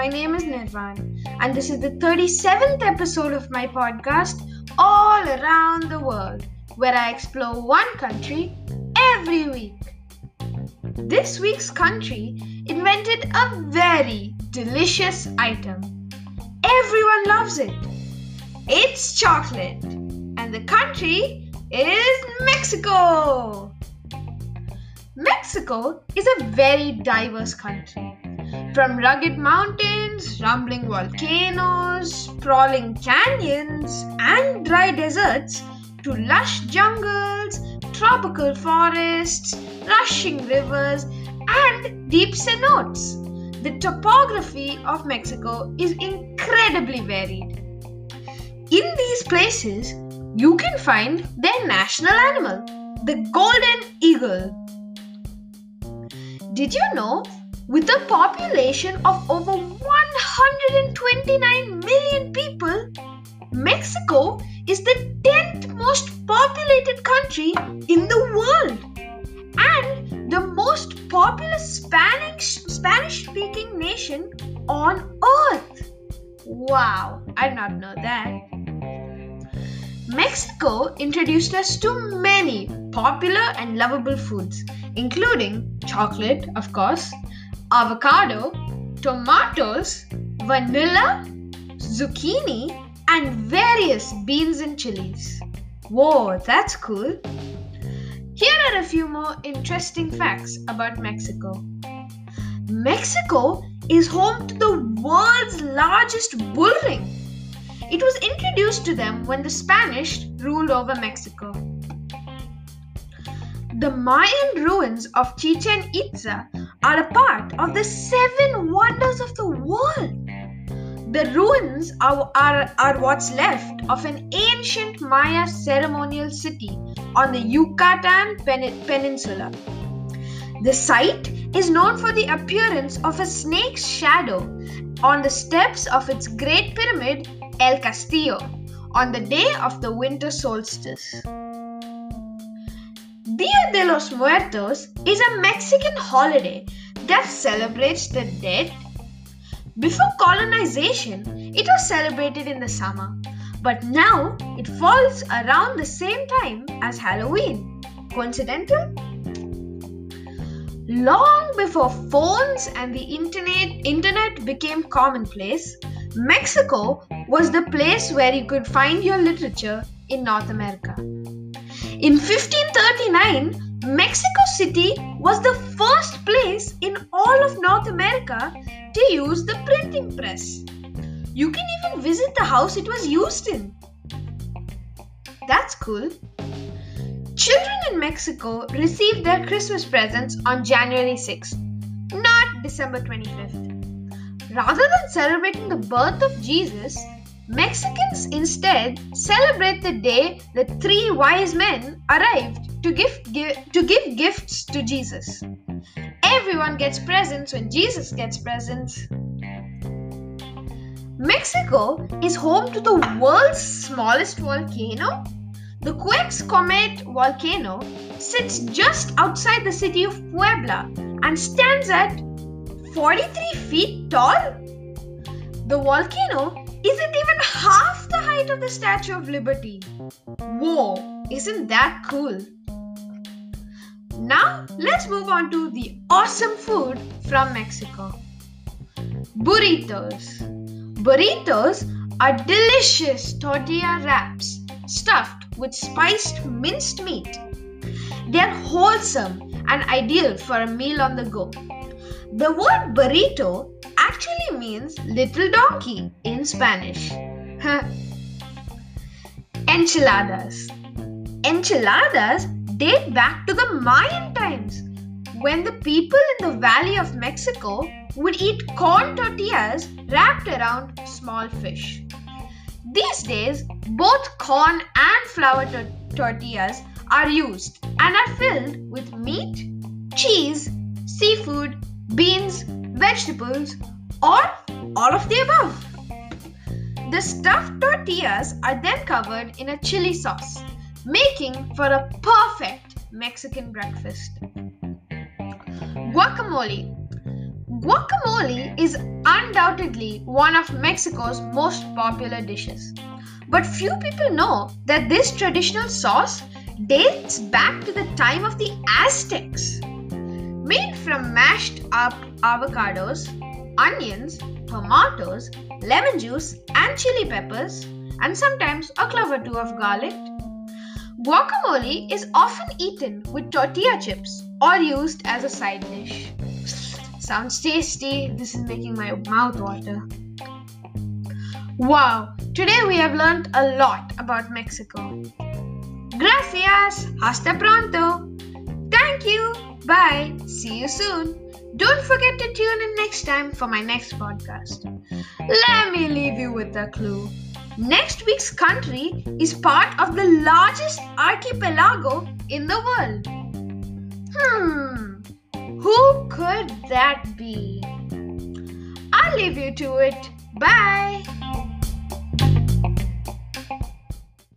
my name is Nirvan, and this is the 37th episode of my podcast, All Around the World, where I explore one country every week. This week's country invented a very delicious item. Everyone loves it. It's chocolate, and the country is Mexico. Mexico is a very diverse country. From rugged mountains, rumbling volcanoes, sprawling canyons, and dry deserts to lush jungles, tropical forests, rushing rivers, and deep cenotes. The topography of Mexico is incredibly varied. In these places, you can find their national animal, the golden eagle. Did you know? With a population of over 129 million people, Mexico is the 10th most populated country in the world and the most populous Spanish speaking nation on earth. Wow, I did not know that. Mexico introduced us to many popular and lovable foods, including chocolate, of course, avocado, tomatoes, vanilla, zucchini, and various beans and chilies. Whoa, that's cool. Here are a few more interesting facts about Mexico. Mexico is home to the world's largest bull ring. It was introduced to them when the Spanish ruled over Mexico. The Mayan ruins of Chichen Itza are a part of the seven wonders of the world. The ruins are, are, are what's left of an ancient Maya ceremonial city on the Yucatan Pen- Peninsula. The site is known for the appearance of a snake's shadow on the steps of its great pyramid, El Castillo, on the day of the winter solstice. Dia de los Muertos is a Mexican holiday that celebrates the dead. Before colonization, it was celebrated in the summer, but now it falls around the same time as Halloween. Coincidental? Long before phones and the internet, internet became commonplace, Mexico was the place where you could find your literature in North America. In 1539, Mexico City was the first place in all of North America to use the printing press. You can even visit the house it was used in. That's cool. Children in Mexico received their Christmas presents on January 6th, not December 25th. Rather than celebrating the birth of Jesus, Mexicans instead celebrate the day the three wise men arrived to give, give, to give gifts to Jesus. Everyone gets presents when Jesus gets presents. Mexico is home to the world's smallest volcano. The Cuexcomate volcano sits just outside the city of Puebla and stands at 43 feet tall. The volcano isn't even half the height of the Statue of Liberty. Whoa, isn't that cool? Now, let's move on to the awesome food from Mexico burritos. Burritos are delicious tortilla wraps stuffed with spiced minced meat. They're wholesome and ideal for a meal on the go. The word burrito actually means little donkey in Spanish. Enchiladas. Enchiladas date back to the Mayan times when the people in the Valley of Mexico would eat corn tortillas wrapped around small fish. These days, both corn and flour tor- tortillas are used and are filled with meat, cheese, seafood, beans, vegetables, or all of the above. The stuffed tortillas are then covered in a chili sauce, making for a perfect Mexican breakfast. Guacamole. Guacamole is undoubtedly one of Mexico's most popular dishes. But few people know that this traditional sauce dates back to the time of the Aztecs. Made from mashed up avocados, onions, tomatoes, lemon juice, and chili peppers, and sometimes a clove or two of garlic. Guacamole is often eaten with tortilla chips or used as a side dish. Sounds tasty. This is making my mouth water. Wow, today we have learned a lot about Mexico. Gracias. Hasta pronto. Thank you. Bye. See you soon. Don't forget to tune in next time for my next podcast. Let me leave you with a clue. Next week's country is part of the largest archipelago in the world. Hmm, who could that be? I'll leave you to it. Bye.